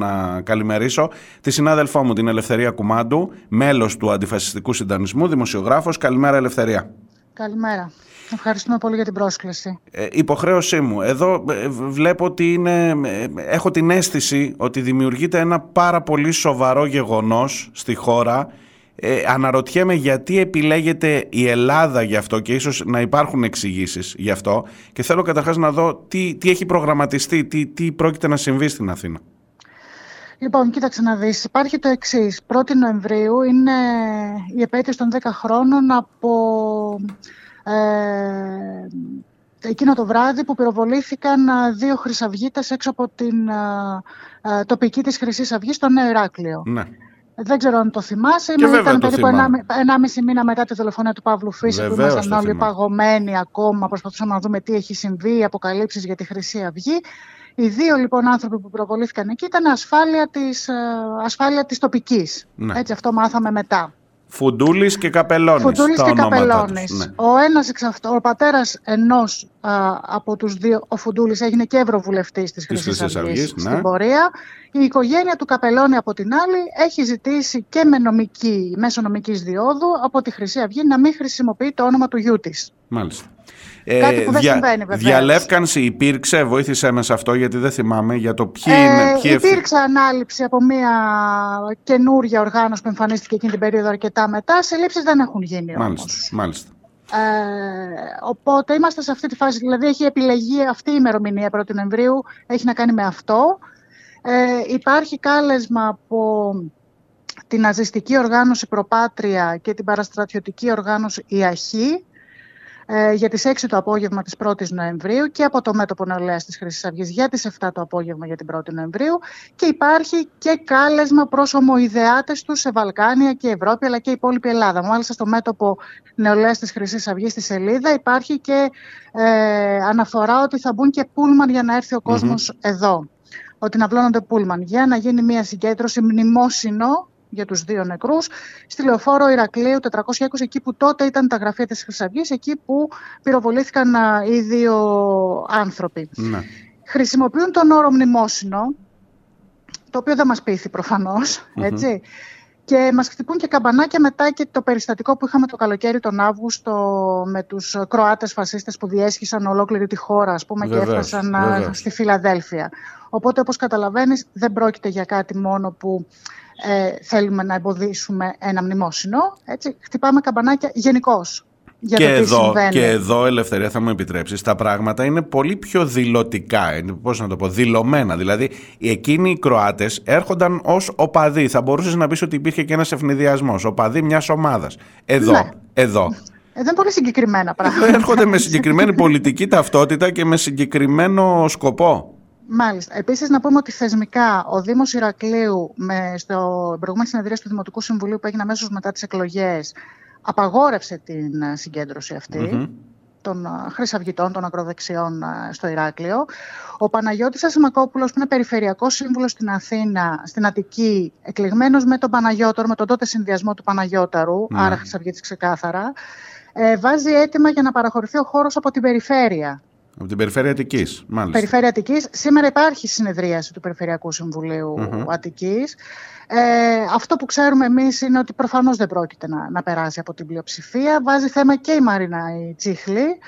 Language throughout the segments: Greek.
να καλημερίσω τη συνάδελφό μου την Ελευθερία Κουμάντου, μέλος του Αντιφασιστικού Συντανισμού, δημοσιογράφος. Καλημέρα Ελευθερία. Καλημέρα. Ευχαριστούμε πολύ για την πρόσκληση. Ε, υποχρέωσή μου. Εδώ ε, βλέπω ότι είναι, ε, έχω την αίσθηση ότι δημιουργείται ένα πάρα πολύ σοβαρό γεγονός στη χώρα. Ε, αναρωτιέμαι γιατί επιλέγεται η Ελλάδα γι' αυτό και ίσως να υπάρχουν εξηγήσεις γι' αυτό και θέλω καταρχάς να δω τι, τι έχει προγραμματιστεί, τι, τι πρόκειται να συμβεί στην Αθήνα. Λοιπόν, κοίταξε να δεις. Υπάρχει το εξής. 1η Νοεμβρίου είναι η επέτειος των 10 χρόνων από ε, εκείνο το βράδυ που πυροβολήθηκαν ε, δύο χρυσαυγίτες έξω από την ε, τοπική της Χρυσής Αυγής στο Νέο Ηράκλειο. Ναι. Δεν ξέρω αν το θυμάσαι. Και ήταν περίπου ένα μισή μήνα μετά τη δολοφονία του Παύλου Φύση, που ήμασταν όλοι παγωμένοι ακόμα. Προσπαθούσαμε να δούμε τι έχει συμβεί, αποκαλύψεις για τη Χρυσή Αυγή. Οι δύο λοιπόν άνθρωποι που προβολήθηκαν εκεί ήταν ασφάλεια της, ασφάλεια της τοπικής. Ναι. Έτσι αυτό μάθαμε μετά. Φουντούλης και Καπελώνης. Φουντούλης και Καπελώνης. Ναι. Ο ένας εξ αυτών, ο πατέρας ενός από τους δύο, ο Φουντούλης έγινε και ευρωβουλευτής της Χρυσής Αυγής ναι. στην πορεία. Η οικογένεια του Καπελώνη από την άλλη έχει ζητήσει και με νομική, μέσω νομικής διόδου από τη Χρυσή Αυγή να μην χρησιμοποιεί το όνομα του γιού της. Μάλιστα. Κάτι που δεν δια, συμβαίνει βεβαίως. Διαλεύκανση υπήρξε, βοήθησε με σε αυτό γιατί δεν θυμάμαι για το ποιοι ε, είναι. Ποιοι υπήρξε ανάληψη από μια καινούργια οργάνωση που εμφανίστηκε εκείνη την περίοδο αρκετά μετά. Σε λήψεις δεν έχουν γίνει μάλιστα, όμως. Μάλιστα. Ε, οπότε είμαστε σε αυτή τη φάση. Δηλαδή έχει επιλεγεί αυτή η ημερομηνία 1η Νοεμβρίου. Έχει να κάνει με αυτό. Ε, υπάρχει κάλεσμα από την ναζιστική οργάνωση Προπάτρια και την παραστρατιωτική οργάνωση ΙΑΧΗ ε, για τις 6 το απόγευμα της 1ης Νοεμβρίου και από το μέτωπο νεολαίας της Χρυσής Αυγής για τις 7 το απόγευμα για την 1η Νοεμβρίου και υπάρχει και κάλεσμα προς ομοειδεάτες τους σε Βαλκάνια και Ευρώπη αλλά και η υπόλοιπη Ελλάδα. Μάλιστα στο μέτωπο νεολαίας της Χρυσής Αυγής στη σελίδα υπάρχει και ε, αναφορά ότι θα μπουν και πούλμαν για να έρθει ο κοσμος εδώ. Ότι να βλώνονται πούλμαν για να γίνει μια συγκέντρωση μνημόσυνο για τους δύο νεκρούς στη λεωφόρο Ηρακλείου 420 εκεί που τότε ήταν τα γραφεία της Χρυσαυγής εκεί που πυροβολήθηκαν οι δύο άνθρωποι. Ναι. Χρησιμοποιούν τον όρο μνημόσυνο το οποίο δεν μας πείθει έτσι. Και μας χτυπούν και καμπανάκια μετά και το περιστατικό που είχαμε το καλοκαίρι τον Αύγουστο με τους Κροάτες φασίστες που διέσχισαν ολόκληρη τη χώρα ας πούμε, και έφτασαν στη Φιλαδέλφια. Οπότε όπως καταλαβαίνεις δεν πρόκειται για κάτι μόνο που ε, θέλουμε να εμποδίσουμε ένα μνημόσυνο. Έτσι, χτυπάμε καμπανάκια γενικώς. Για και, το τι εδώ, συμβαίνει. και εδώ, Ελευθερία, θα μου επιτρέψεις, τα πράγματα είναι πολύ πιο δηλωτικά, πώς να το πω, δηλωμένα. Δηλαδή, εκείνοι οι Κροάτες έρχονταν ως οπαδοί. Θα μπορούσες να πεις ότι υπήρχε και ένας ευνηδιασμός. Οπαδοί μιας ομάδας. Εδώ, ναι. εδώ. Εδώ είναι πολύ συγκεκριμένα πράγματα. Έρχονται με συγκεκριμένη πολιτική ταυτότητα και με συγκεκριμένο σκοπό. Μάλιστα. Επίσης, να πούμε ότι θεσμικά ο Δήμος Ηρακλείου, με στο προηγούμενη συνεδρία του Δημοτικού Συμβουλίου που έγινε αμέσως μετά τις εκλογές, απαγόρευσε την ε, συγκέντρωση των ε, χρυσαυγητών, των ακροδεξιών ε, στο Ηράκλειο. Ο Παναγιώτης Ασημακόπουλος, που είναι περιφερειακός σύμβουλος στην Αθήνα, στην Αττική, εκλεγμένος με τον Παναγιώτορο, με τον τότε συνδυασμό του Παναγιώταρου, mm. άρα χρυσαυγίτης ξεκάθαρα, βάζει έτοιμα για να παραχωρηθεί ο χώρος από την περιφέρεια από την Περιφέρεια Αττικής, μάλιστα. Περιφέρεια Αττικής. Σήμερα υπάρχει συνεδρίαση του Περιφερειακού Συμβουλίου mm-hmm. Αττικής. Ε, αυτό που ξέρουμε εμείς είναι ότι προφανώς δεν πρόκειται να, να περάσει από την πλειοψηφία. Βάζει θέμα και η Μαρίνα η τσιχλη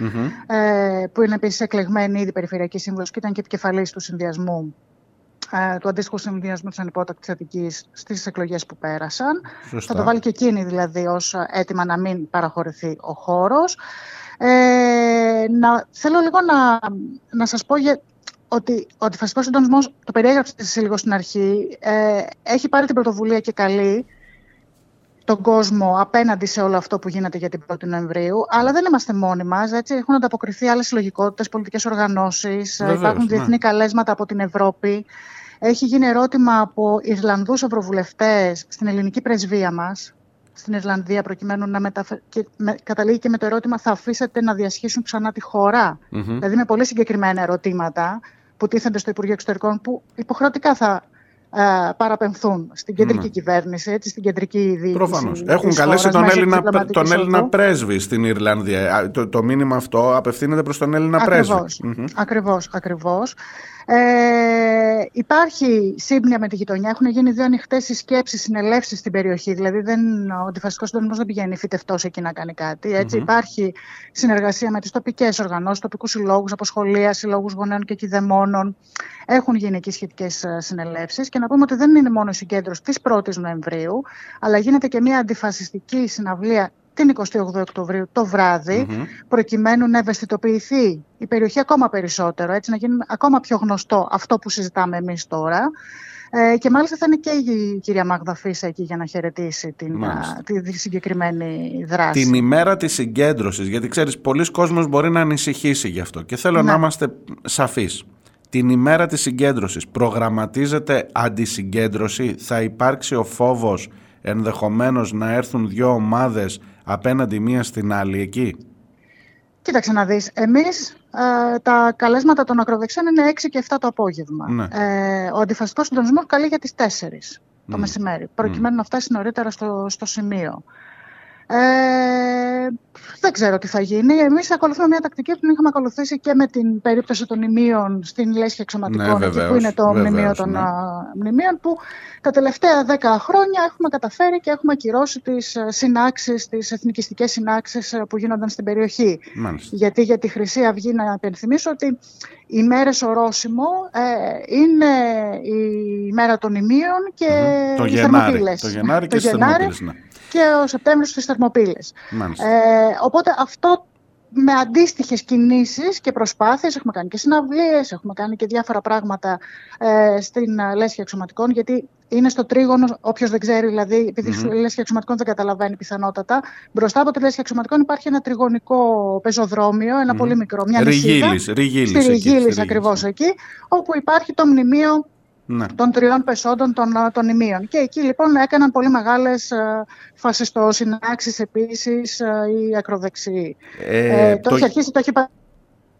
ε, που είναι επίσης εκλεγμένη ήδη Περιφερειακής Σύμβουλος και ήταν και επικεφαλής του συνδυασμού ε, του αντίστοιχου συνδυασμού της ανυπότακτης Αττικής στις εκλογές που πέρασαν. Θα το βάλει και εκείνη δηλαδή ως έτοιμα να μην παραχωρηθεί ο χώρος. Ε, να, θέλω λίγο να, να σας πω για, ότι ο αντιφασιστικός συντονισμός, το περιέγραψε σε λίγο στην αρχή, ε, έχει πάρει την πρωτοβουλία και καλή τον κόσμο απέναντι σε όλο αυτό που γίνεται για την 1η Νοεμβρίου. Αλλά δεν είμαστε μόνοι μας. Έχουν ανταποκριθεί άλλες συλλογικότητες, πολιτικές οργανώσεις. Υπάρχουν ναι. διεθνή καλέσματα από την Ευρώπη. Έχει γίνει ερώτημα από Ιρλανδούς ευρωβουλευτές στην ελληνική πρεσβεία μας στην Ιρλανδία προκειμένου να μεταφε... και με... καταλήγει και με το ερώτημα θα αφήσετε να διασχίσουν ξανά τη χώρα; Mm-hmm. Δηλαδή με πολύ συγκεκριμένα ερωτήματα που τίθενται στο Υπουργείο Εξωτερικών που υποχρεωτικά θα ε, παραπεμφθούν στην κεντρική mm. κυβέρνηση, έτσι, στην κεντρική διοίκηση. Προφανώς. Έχουν καλέσει τον Έλληνα, τον Έλληνα πρέσβη στην Ιρλανδία. Το, το μήνυμα αυτό απευθύνεται προς τον Έλληνα ακριβώς, πρέσβη. Ακριβώς, ακριβώς. Ε, υπάρχει σύμπνοια με τη γειτονιά. Έχουν γίνει δύο ανοιχτές συσκέψεις, συνελεύσεις στην περιοχή. Δηλαδή, δεν, ο αντιφασικό συντονισμός δεν πηγαίνει φυτευτός εκεί να κάνει κάτι. Υπάρχει συνεργασία με τις τοπικές οργανώσεις, τοπικούς συλλόγους, από σχολεία, συλλόγους γονέων και κηδεμόνων. Έχουν γίνει εκεί σχετικές ε, συνελεύσεις. Και να πούμε ότι δεν είναι μόνο η συγκέντρωση της 1η Νοεμβρίου, αλλά γίνεται και μια αντιφασιστική συναυλία την 28 Οκτωβρίου το βραδυ προκειμένου να ευαισθητοποιηθεί η περιοχή ακόμα περισσότερο, έτσι να γίνει ακόμα πιο γνωστό αυτό που συζητάμε εμείς τώρα. Ε, και μάλιστα θα είναι και η κυρία Μάγδα Φίσα εκεί για να χαιρετήσει την, τη συγκεκριμένη δράση. Την ημέρα της συγκέντρωσης, γιατί ξέρεις, πολλοί κόσμος μπορεί να ανησυχήσει γι' αυτό και θέλω να ναι. είμαστε σαφείς. Την ημέρα της συγκέντρωσης προγραμματίζεται αντισυγκέντρωση, θα υπάρξει ο φόβος ενδεχομένως να έρθουν δύο ομάδες απέναντι μία στην άλλη εκεί; Κοίταξε να δεις, εμείς ε, τα καλέσματα των ακροδεξιών είναι 6 και 7 το απόγευμα. Ναι. Ε, ο αντιφασιστικός συντονισμός καλεί για τις 4 το mm. μεσημέρι, προκειμένου mm. να φτάσει νωρίτερα στο, στο σημείο. Ε, δεν ξέρω τι θα γίνει. Εμείς ακολουθούμε μια τακτική που την είχαμε ακολουθήσει και με την περίπτωση των μνημείων στην Λέσχη Εξωματικών, ναι, που είναι το βεβαίως, μνημείο των ναι. μνημείων, που τα τελευταία δέκα χρόνια έχουμε καταφέρει και έχουμε ακυρώσει τις συνάξεις, τις εθνικιστικές συνάξεις που γίνονταν στην περιοχή. Γιατί για τη Χρυσή Αυγή, να υπενθυμίσω ότι οι μέρε ορόσημο ε, είναι η μέρα των μνημείων και mm-hmm. το, Γενάρη, το Γενάρη και το Γενάρη, ναι και ο Σεπτέμβριος στις Θερμοπύλες. Ε, οπότε αυτό με αντίστοιχες κινήσεις και προσπάθειες, έχουμε κάνει και συναυλίες, έχουμε κάνει και διάφορα πράγματα ε, στην ε, Λέσχη Εξωματικών, γιατί είναι στο τρίγωνο, όποιος δεν ξέρει, δηλαδή, επειδή mm-hmm. η Λέσχη Εξωματικών δεν καταλαβαίνει πιθανότατα. Μπροστά από τη Λέσχη Εξωματικών υπάρχει ένα τριγωνικό πεζοδρόμιο, ένα πολύ μικρό, μια Ριγίλης, Ριγίλης, στη Ριγίλης ακριβώς εκεί, όπου υπάρχει το μνημείο ναι. των τριών πεσόντων των, των ημείων. Και εκεί λοιπόν έκαναν πολύ μεγάλες ε, φασιστοσυνάξεις επίσης ε, οι ακροδεξιοί. Ε, το, το έχει αρχίσει, το έχει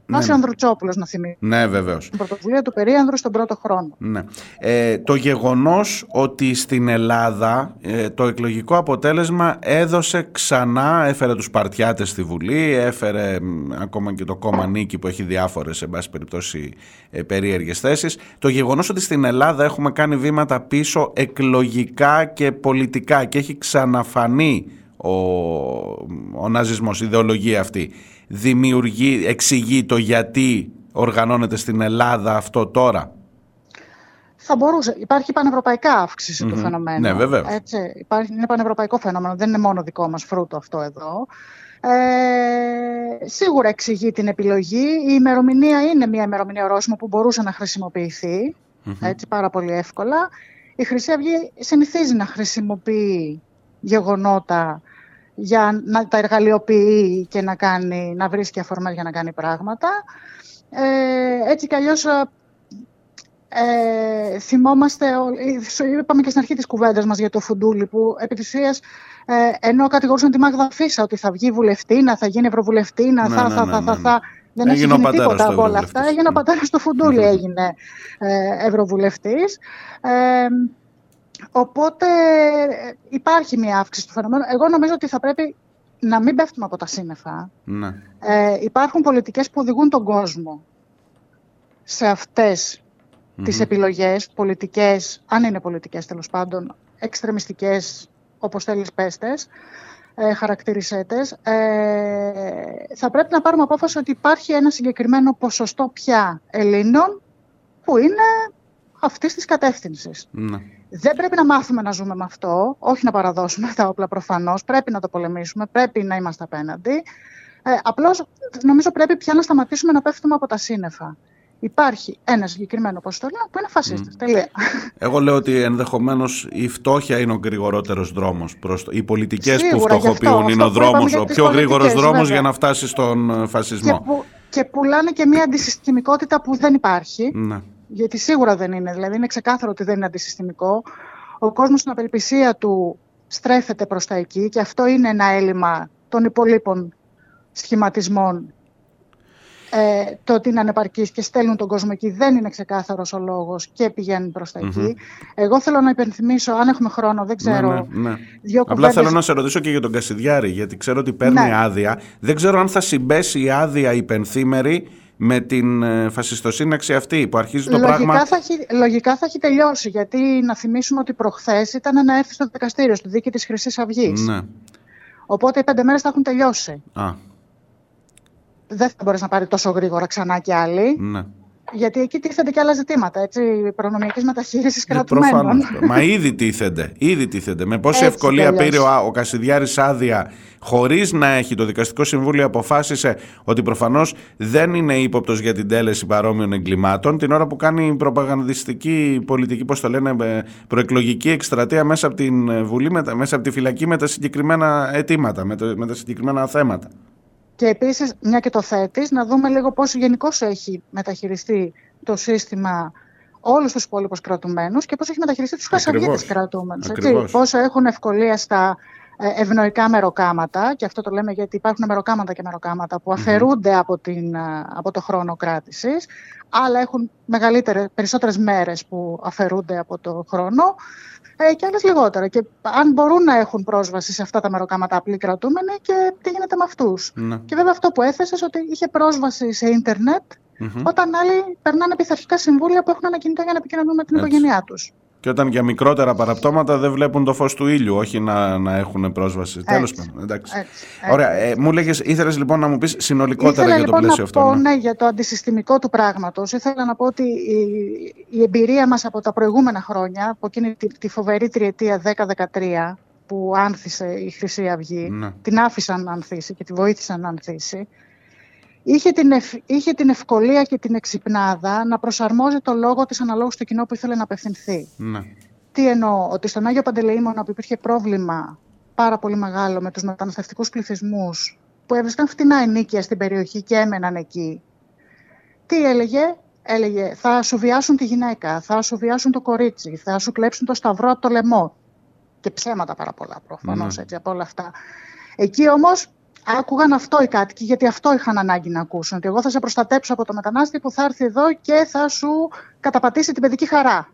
ναι. ο Ανδρουτσόπουλος, να θυμίσει. Ναι, βεβαίως. Την πρωτοβουλία του Περίανδρου στον πρώτο χρόνο. Ναι. Ε, το γεγονός ότι στην Ελλάδα ε, το εκλογικό αποτέλεσμα έδωσε ξανά, έφερε τους Παρτιάτες στη Βουλή, έφερε ακόμα και το κόμμα Νίκη που έχει διάφορες, εν πάση περιπτώσει, ε, περίεργες θέσεις. Το γεγονός ότι στην Ελλάδα έχουμε κάνει βήματα πίσω εκλογικά και πολιτικά και έχει ξαναφανεί ο, ο ναζισμός, η ιδεολογία αυτή δημιουργεί, εξηγεί το γιατί οργανώνεται στην Ελλάδα αυτό τώρα; Θα μπορούσε. Υπάρχει πανευρωπαϊκά του φαινομένου. Ναι, βέβαια. Έτσι, υπάρχει, είναι πανευρωπαϊκό φαινόμενο. Δεν είναι μόνο δικό μας φρούτο αυτό εδώ. Ε, σίγουρα εξηγεί την επιλογή. Η ημερομηνία είναι μια ημερομηνία ορόσημο που μπορούσε να χρησιμοποιηθει έτσι, πάρα πολύ εύκολα. Η Χρυσή Αυγή συνηθίζει να χρησιμοποιεί γεγονότα για να τα εργαλειοποιεί και να, κάνει, να βρίσκει αφορμές για να κάνει πράγματα. Ε, έτσι κι αλλιώς ε, θυμόμαστε, είπαμε και στην αρχή της κουβέντας μας για το Φουντούλη, που επί της ουσίας, ε, ενώ κατηγορούσαν τη Μάγδα Φίσα ότι θα βγει βουλευτήνα, θα γίνει ευρωβουλευτήνα, ναι, θα, ναι, θα, ναι, θα, θα, θα, δεν έγινε έχει γίνει τίποτα από όλα αυτά. Έγινε ο πατέρας του Φουντούλη, έγινε ε, ευρωβουλευτής. Ε, Οπότε υπάρχει μια αύξηση του φαινομένου. Εγώ νομίζω ότι θα πρέπει να μην πέφτουμε από τα σύννεφα. Ναι. Ε, υπάρχουν πολιτικές που οδηγούν τον κόσμο σε αυτές mm-hmm. τις επιλογές, πολιτικές, αν είναι πολιτικές τέλος πάντων, εξτρεμιστικές, όπως θέλεις πέστες, ε, χαρακτηρισέτες, ε, θα πρέπει να πάρουμε απόφαση ότι υπάρχει ένα συγκεκριμένο ποσοστό πια Ελλήνων που είναι αυτής της κατεύθυνσης. Ναι. Δεν πρέπει να μάθουμε να ζούμε με αυτό, όχι να παραδώσουμε τα όπλα προφανώς. Πρέπει να το πολεμήσουμε, πρέπει να είμαστε απέναντι. Ε, Απλώς νομίζω πρέπει πια να σταματήσουμε να πέφτουμε από τα σύννεφα. Υπάρχει ένα συγκεκριμένο ποσοστό που είναι φασίστε. Τελεία. Εγώ λέω ότι ενδεχομένως η φτώχεια είναι ο γρηγορότερος δρόμος. Οι πολιτικές που φτωχοποιούν είναι ο δρόμος, ο πιο γρήγορος δρόμος για να φτάσει στον ε, φασισμό. Και, που, και πουλάνε και μια αντισυστημικότητα που δεν υπάρχει. Ναι γιατί σίγουρα δεν είναι, δηλαδή είναι ξεκάθαρο ότι δεν είναι αντισυστημικό. Ο κόσμος στην απελπισία του στρέφεται προς τα εκεί και αυτό είναι ένα έλλειμμα των υπολείπων σχηματισμών ε, το ότι είναι ανεπαρκής και στέλνουν τον κόσμο εκεί δεν είναι ξεκάθαρος ο λόγος και πηγαίνουν προς τα εκει Εγώ θέλω να υπενθυμίσω, αν έχουμε χρόνο, δεν ξέρω. Ναι, ναι, ναι. Απλά θέλω να σε ρωτήσω και για τον Κασιδιάρη, γιατί ξέρω ότι παίρνει ναι. άδεια. Δεν ξέρω αν θα συμπέσει η άδεια υπενθύμερη με την ε, φασιστοσύναξη αυτή που αρχίζει το λογικά πράγμα... Θα έχει, λογικά θα έχει τελειώσει, γιατί να θυμίσουμε ότι προχθές ήταν να έρθει στο δικαστήριο, στη δίκη της χρυσής αυγής. Ναι. Οπότε οι πέντε μέρες θα έχουν τελειώσει. Α, Δεν θα μπορείς να πάρει τόσο γρήγορα ξανά κι άλλοι, ναι. Γιατί εκεί τίθενται και άλλα ζητήματα, έτσι, προνομιακής μεταχείρισης Ε, κρατουμένων. προφανώς. Μα ήδη τίθενται. Ήδη τίθενται. Με πόση Έτσι ευκολία τελειώσει. πήρε ο, ο Κασιδιάρης άδεια χωρίς να έχει το δικαστικό συμβούλιο αποφάσισε ότι προφανώς δεν είναι ύποπτος για την τέλεση παρόμοιων εγκλημάτων την ώρα που κάνει προπαγανδιστική πολιτική, πώς το λένε, ε, προεκλογική εκστρατεία μέσα από την ε, Βουλή, με τα- μέσα από τη φυλακή με τα συγκεκριμένα αιτήματα, με, το- με τα συγκεκριμένα θέματα. Και επίσης, μια και το θέτεις, να δούμε λίγο πώς γενικώς έχει μεταχειριστεί το σύστημα όλους τους υπόλοιπους κρατουμένους και πώς έχει μεταχειριστεί τους Ακριβώς. χασαβίτες κρατούμενους. Έτσι. Ακριβώς. Πόσο έχουν ευκολία στα ε, ευνοϊκά μεροκάματα, και αυτό το λέμε γιατί υπάρχουν μεροκάματα και μεροκάματα που αφαιρούνται από, την, ε, από το χρόνο κράτησης, αλλά έχουν μεγαλύτερες, περισσότερες μέρες που αφαιρούνται από το χρόνο ε, και άλλες λιγότερα. Και αν μπορούν να έχουν πρόσβαση σε αυτά τα μεροκάματα απλοί κρατούμενοι και τι γίνεται με αυτούς. Ναι. Και βέβαια αυτό που έθεσες ότι είχε πρόσβαση σε ίντερνετ Μμμ. όταν άλλοι περνάνε πειθαρχικά συμβούλια που έχουν ένα κινητό για να επικοινωνούν με την Έτσι. οικογένειά τους. Και όταν για μικρότερα παραπτώματα δεν βλέπουν το φως του ήλιου, όχι να, να έχουν πρόσβαση. Τέλος πάντων, εντάξει. Έτσι, Ωραία, ε, μου λέγες, ήθελες λοιπόν να μου πεις συνολικότερα Ήθελα για το λοιπόν πλαίσιο να αυτό. πω ναι. ναι, για το αντισυστημικό του πράγματος. Ήθελα να πω ότι η, η εμπειρία μας από τα προηγούμενα χρόνια, από εκείνη τη, τη φοβερή τριετία 10-13 που άνθησε η Χρυσή Αυγή, Ναι. την άφησαν να ανθίσει και τη βοήθησαν να ανθίσει, είχε την, ευ- είχε την ευκολία και την εξυπνάδα να προσαρμόζει το λόγο της αναλόγου στο κοινό που ήθελε να απευθυνθεί. Ναι. Τι εννοώ, ότι στον Άγιο Παντελεήμονα που υπήρχε πρόβλημα πάρα πολύ μεγάλο με τους μεταναστευτικούς πληθυσμούς που έβρισκαν φτηνά ενίκια στην περιοχή και έμεναν εκεί. Τι έλεγε, έλεγε θα σου βιάσουν τη γυναίκα, θα σου βιάσουν το κορίτσι, θα σου κλέψουν το σταυρό από το λαιμό. Και ψέματα πάρα πολλά προφανώς Ναι. έτσι από όλα αυτά. Εκεί όμως άκουγαν αυτό οι κάτοικοι, γιατί αυτό είχαν ανάγκη να ακούσουν. Ότι εγώ θα σε προστατέψω από το μετανάστη που θα έρθει εδώ και θα σου καταπατήσει την παιδική χαρά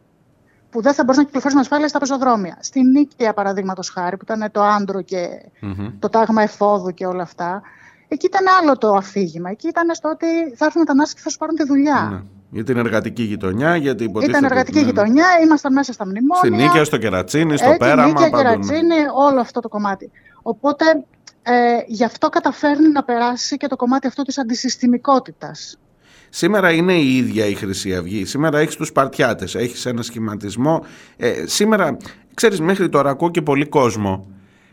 που δεν θα μπορείς να κυκλοφορήσεις με ασφάλεια στα πεζοδρόμια. Στην Νίκαια, παραδείγματος χάρη, που ήταν το άντρο και Μμμ. το τάγμα εφόδου και όλα αυτά, εκεί ήταν άλλο το αφήγημα. Εκεί ήταν στο ότι θα έρθουν μετανάστες και θα σου πάρουν τη δουλειά. Ναι. Για την εργατική γειτονιά, γιατί υποτίθεται... Ήταν εργατική ναι, ναι. γειτονιά, ήμασταν μέσα στα μνημόνια. Στην Νίκαια, στο Κερατσίνη, στο έτσι, Πέραμα, Νίκαια, παντού, ναι. Κερατσίνη, όλο αυτό το κομμάτι. Οπότε ε, γι' αυτό καταφέρνει να περάσει και το κομμάτι αυτό της αντισυστημικότητας. Σήμερα είναι η ίδια η Χρυσή Αυγή. Σήμερα έχεις τους Σπαρτιάτες, έχεις ένα σχηματισμό. Ε, σήμερα, ξέρεις, μέχρι τώρα ακούω και πολύ κόσμο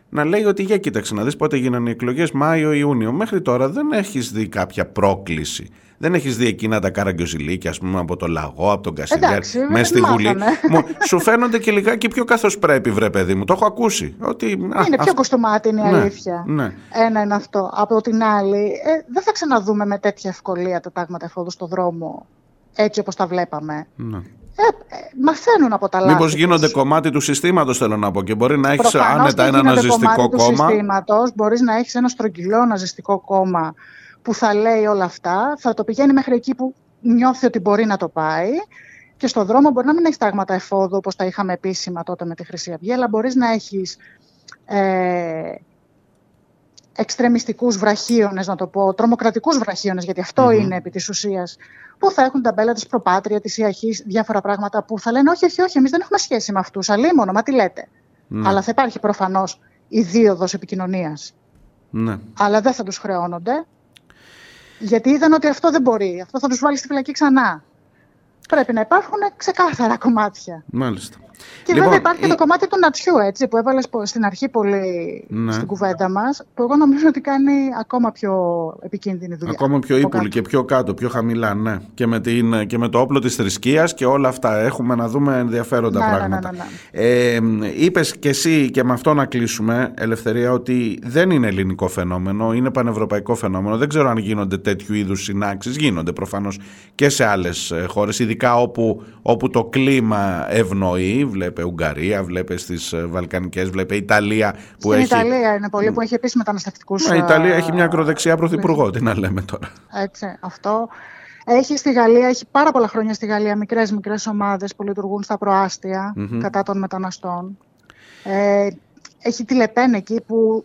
να λέει ότι για κοίταξε να δεις πότε γίνανε οι εκλογές Μάιο-Ιούνιο. Μέχρι τώρα δεν έχεις δει κάποια πρόκληση. Δεν έχεις δει εκείνα τα καραγκιοζηλίκια, ας πούμε, από το λαγό, από τον Κασιλιάρη, Εντάξει, μέσα στη μάθαμε. Βουλή. Μου, σου φαίνονται και λιγάκι πιο καθώς πρέπει, βρε παιδί μου. Το έχω ακούσει. Ότι, α, είναι πιο αυτό- κοστομάτι είναι η Ναι, αλήθεια. ναι. Ένα είναι αυτό. Από την άλλη, ε, δεν θα ξαναδούμε με τέτοια ευκολία τα τάγματα εφόδου στο δρόμο έτσι όπως τα βλέπαμε. ναι. Ε, ε, μαθαίνουν από τα λάθη Μήπως τους. γίνονται κομμάτι του συστήματος θέλω να πω και μπορεί να έχεις Προφανώς άνετα και ένα γίνονται ναζιστικό κομμάτι κόμμα. Του συστήματος, μπορείς να έχεις ένα στρογγυλό ναζιστικό κόμμα που θα λέει όλα αυτά, θα το πηγαίνει μέχρι εκεί που νιώθει ότι μπορεί να το πάει και στον δρόμο μπορεί να μην έχει τάγματα εφόδου όπως τα είχαμε επίσημα τότε με τη Χρυσή Αυγή, αλλά μπορείς να έχεις ε, εξτρεμιστικούς βραχίονες, να το πω, τρομοκρατικούς βραχίονες, γιατί αυτό Μμμ. είναι επί της ουσίας, που θα έχουν τα μπέλα της προπάτρια, της ιαχής, διάφορα πράγματα που θα λένε όχι, όχι, όχι, εμείς δεν έχουμε σχέση με αυτούς, αλίμονο, μα τι λέτε. Ναι, Αλλά θα υπάρχει προφανώς η δίωδος επικοινωνίας. ναι. Αλλά δεν θα τους χρεώνονται, γιατί είδαν ότι αυτό δεν μπορεί. Αυτό θα τους βάλει στη φυλακή ξανά. Πρέπει να υπάρχουν ξεκάθαρα κομμάτια. Μάλιστα. Και Λοιπόν, βέβαια υπάρχει και η- το κομμάτι του νατσιού, έτσι, που έβαλες πο- στην αρχή πολύ Ναι. στην κουβέντα μας, που εγώ νομίζω ότι κάνει ακόμα πιο επικίνδυνη δουλειά. Ακόμα πιο Από ύπουλη κάτω. και πιο κάτω, πιο χαμηλά, ναι. Και με, την, και με το όπλο της θρησκείας και όλα αυτά. Έχουμε να δούμε ενδιαφέροντα Ναι, ναι, πράγματα. ναι, ναι, Ε, είπες και εσύ και με αυτό να κλείσουμε, Ελευθερία, ότι δεν είναι ελληνικό φαινόμενο, είναι πανευρωπαϊκό φαινόμενο. Δεν ξέρω αν γίνονται τέτοιου είδους συνάξεις. Γίνονται προφανώς και σε άλλες ε, χώρες, ειδικά όπου, όπου το κλίμα ευνοεί. Βλέπε Ουγγαρία, βλέπε στις ε, Βαλκανικές, βλέπε Ιταλία που Στην έχει... Ιταλία είναι πολύ που έχει επίσης μεταναστευτικούς... Μα, η Ιταλία α, έχει μια ακροδεξιά πρωθυπουργό, τι να λέμε τώρα. Έτσι, αυτό. Έχει στη Γαλλία, έχει πάρα πολλά χρόνια στη Γαλλία μικρές μικρές ομάδες που λειτουργούν στα προάστια Μμμ. κατά των μεταναστών. Ε, έχει τη Λεπέν εκεί που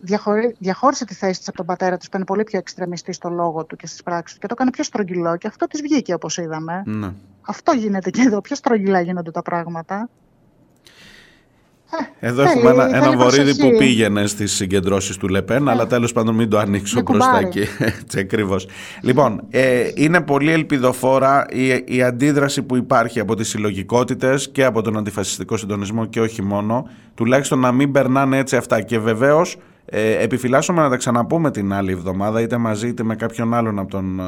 διαχώρισε τη θέση της από τον πατέρα της που είναι πολύ πιο εξτρεμιστή στο λόγο του και στις πράξεις του και το έκανε πιο στρογγυλό και αυτό της βγήκε όπως είδαμε. Ναι. Αυτό γίνεται και εδώ, πιο στρογγυλά γίνονται τα πράγματα. Ε, εδώ έχουμε ένα, ένα βορίδι που πήγαινε στις συγκεντρώσεις του Λεπέν, αλλά τέλος πάντων μην το ανοίξω προς τα εκεί. Έτσι ακριβώς. Λοιπόν, ε, είναι πολύ ελπιδοφόρα η, η αντίδραση που υπάρχει από τις συλλογικότητες και από τον αντιφασιστικό συντονισμό και όχι μόνο, τουλάχιστον να μην περνάνε έτσι αυτά. Και βεβαίως ε, επιφυλάσσομαι να τα ξαναπούμε την άλλη εβδομάδα, είτε μαζί είτε με κάποιον άλλον από, τον, ε,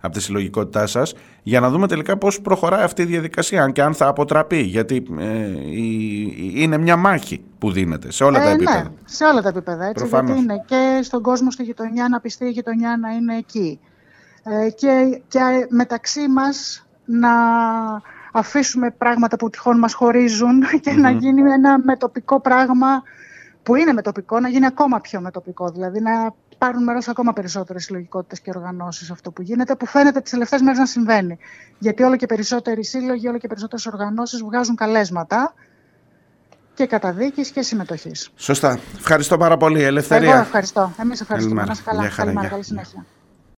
από τη συλλογικότητά σας, για να δούμε τελικά πώς προχωράει αυτή η διαδικασία, αν και αν θα αποτραπεί. Γιατί ε, είναι μια μάχη που δίνεται σε όλα τα ε, ναι, επίπεδα. Ναι, σε όλα τα επίπεδα. Έτσι, γιατί είναι και στον κόσμο, στη γειτονιά, να πιστεί η γειτονιά να είναι εκεί. Ε, και, και μεταξύ μας να αφήσουμε πράγματα που τυχόν μας χωρίζουν και να γίνει ένα μετοπικό πράγμα που είναι μετοπικό, να γίνει ακόμα πιο μετοπικό. Δηλαδή να πάρουν μέρος ακόμα περισσότερες συλλογικότητες και οργανώσεις αυτό που γίνεται, που φαίνεται τις τελευταίες μέρες να συμβαίνει. Γιατί όλο και περισσότεροι σύλλογοι, όλο και περισσότερες οργανώσεις βγάζουν καλέσματα και καταδίκης και συμμετοχής. Σωστά. Ευχαριστώ πάρα πολύ. Ελευθερία. Εγώ ευχαριστώ. Εμείς ευχαριστούμε. Να καλά. Καλημέρα. Καλή συνέχεια.